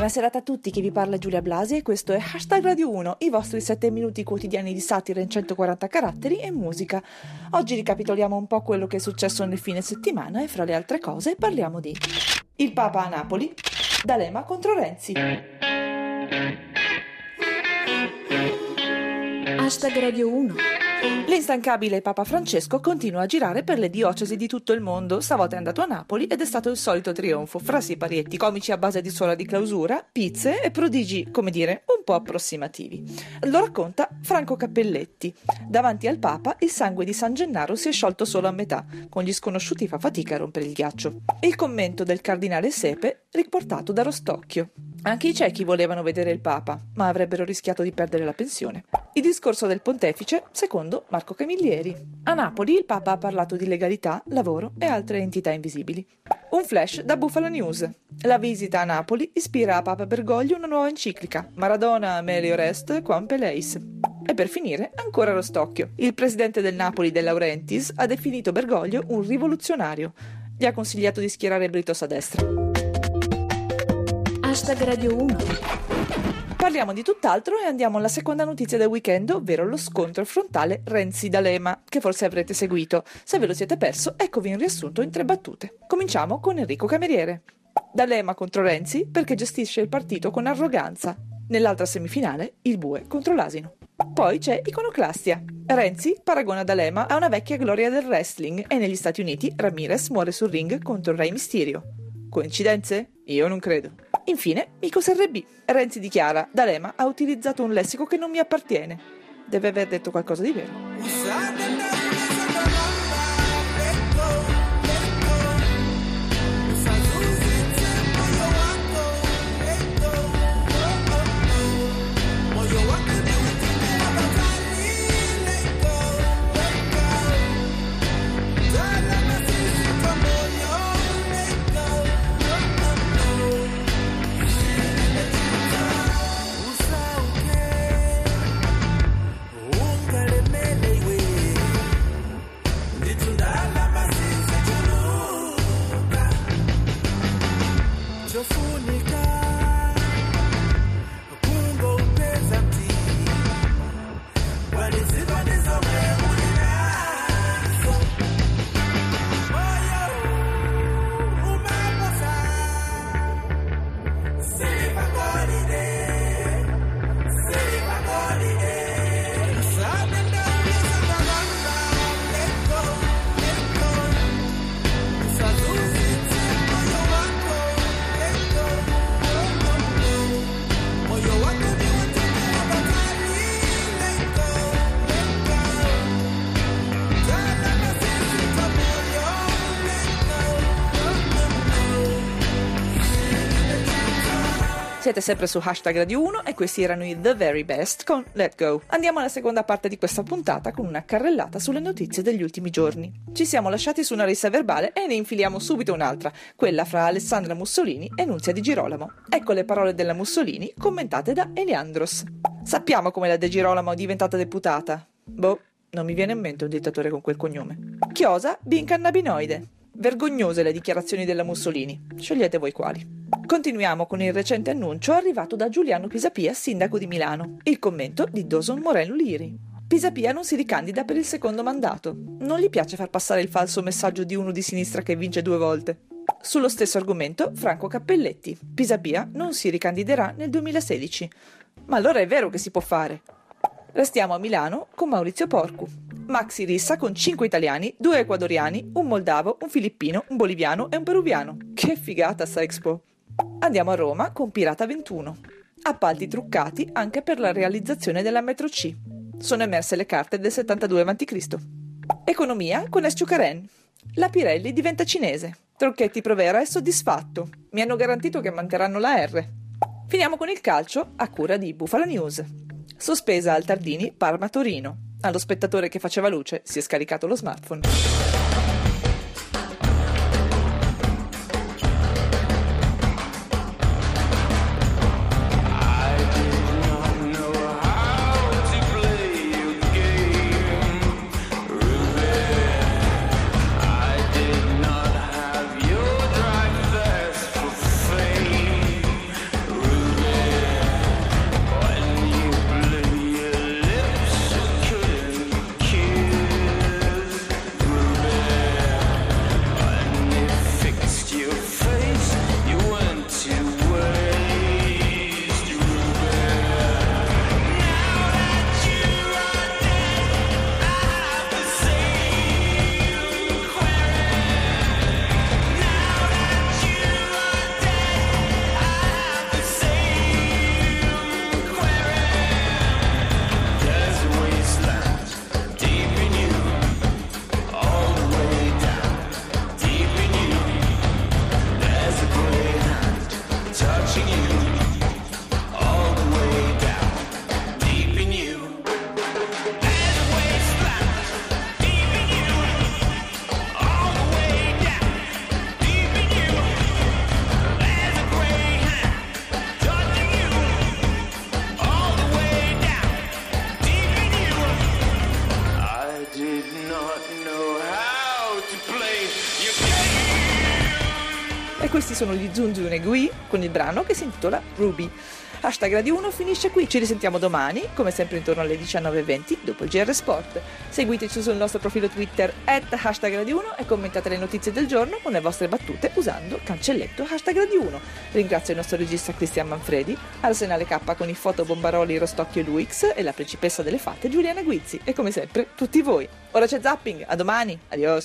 Buonasera a tutti, chi vi parla Giulia Blasi e questo è Hashtag Radio 1, i vostri 7 minuti quotidiani di satira in 140 caratteri e musica. Oggi ricapitoliamo un po' quello che è successo nel fine settimana e fra le altre cose parliamo di Il Papa a Napoli, D'Alema contro Renzi. Hashtag Radio 1 L'instancabile Papa Francesco continua a girare per le diocesi di tutto il mondo. Stavolta è andato a Napoli ed è stato il solito trionfo, frasi parietti comici a base di suola di clausura, pizze e prodigi, come dire, un po' approssimativi. Lo racconta Franco Cappelletti. Davanti al Papa il sangue di San Gennaro si è sciolto solo a metà, con gli sconosciuti fa fatica a rompere il ghiaccio. Il commento del cardinale Sepe, riportato da Rostocchio. Anche i ciechi volevano vedere il Papa, ma avrebbero rischiato di perdere la pensione. Il discorso del pontefice, secondo Marco Camillieri. A Napoli il Papa ha parlato di legalità, lavoro e altre entità invisibili. Un flash da Bufala News. La visita a Napoli ispira a Papa Bergoglio una nuova enciclica, Maradona melior est quam peleis. E per finire, ancora Rostocchio. Il presidente del Napoli, De Laurentiis, ha definito Bergoglio un rivoluzionario. Gli ha consigliato di schierare Britos a destra. Hashtag Radio 1 Parliamo di tutt'altro e andiamo alla seconda notizia del weekend, ovvero lo scontro frontale Renzi-D'Alema, che forse avrete seguito. Se ve lo siete perso, eccovi un riassunto in tre battute. Cominciamo con Enrico Cameriere. D'Alema contro Renzi perché gestisce il partito con arroganza. Nell'altra semifinale, il bue contro l'asino. Poi c'è Iconoclastia. Renzi paragona D'Alema a una vecchia gloria del wrestling e negli Stati Uniti Ramirez muore sul ring contro Rey Mysterio. Coincidenze? Io non credo. Infine, Micos RB. Renzi dichiara: D'Alema ha utilizzato un lessico che non mi appartiene. Deve aver detto qualcosa di vero. Siete sempre su hashtag Radio 1 e questi erano i The Very Best con Let Go. Andiamo alla seconda parte di questa puntata con una carrellata sulle notizie degli ultimi giorni. Ci siamo lasciati su una rissa verbale e ne infiliamo subito un'altra, quella fra Alessandra Mussolini e Nunzia di Girolamo. Ecco le parole della Mussolini commentate da Eliandros. Sappiamo come la De Girolamo è diventata deputata. Boh, non mi viene in mente un dittatore con quel cognome. Chiosa, bincannabinoide. Vergognose le dichiarazioni della Mussolini. Scegliete voi quali. Continuiamo con il recente annuncio arrivato da Giuliano Pisapia, sindaco di Milano. Il commento di Doson Morello Liri. Pisapia non si ricandida per il secondo mandato. Non gli piace far passare il falso messaggio di uno di sinistra che vince due volte. Sullo stesso argomento, Franco Cappelletti. Pisapia non si ricandiderà nel 2016. Ma allora è vero che si può fare. Restiamo a Milano con Maurizio Porcu. Maxi rissa con 5 italiani, 2 ecuadoriani, un moldavo, un filippino, un boliviano e un peruviano. Che figata sta Expo! Andiamo a Roma con Pirata 21. Appalti truccati anche per la realizzazione della metro C. Sono emerse le carte del 72 a.C. Economia con Esciu Karen. La Pirelli diventa cinese. Tronchetti Provera è soddisfatto. Mi hanno garantito che manterranno la R. Finiamo con il calcio a cura di Bufala News. Sospesa al Tardini Parma-Torino. Allo spettatore che faceva luce si è scaricato lo smartphone. E questi sono gli Zunzun Gui con il brano che si intitola Ruby. Hashtag Radio 1 finisce qui, ci risentiamo domani, come sempre intorno alle 19.20 dopo il GR Sport. Seguiteci sul nostro profilo Twitter at hashtag Radio 1 e commentate le notizie del giorno con le vostre battute usando cancelletto hashtag Radio 1. Ringrazio il nostro regista Cristian Manfredi, Arsenale K con i fotobombaroli Rostocchio Luix e la principessa delle fatte Giuliana Guizzi e come sempre tutti voi. Ora c'è zapping, a domani, adios!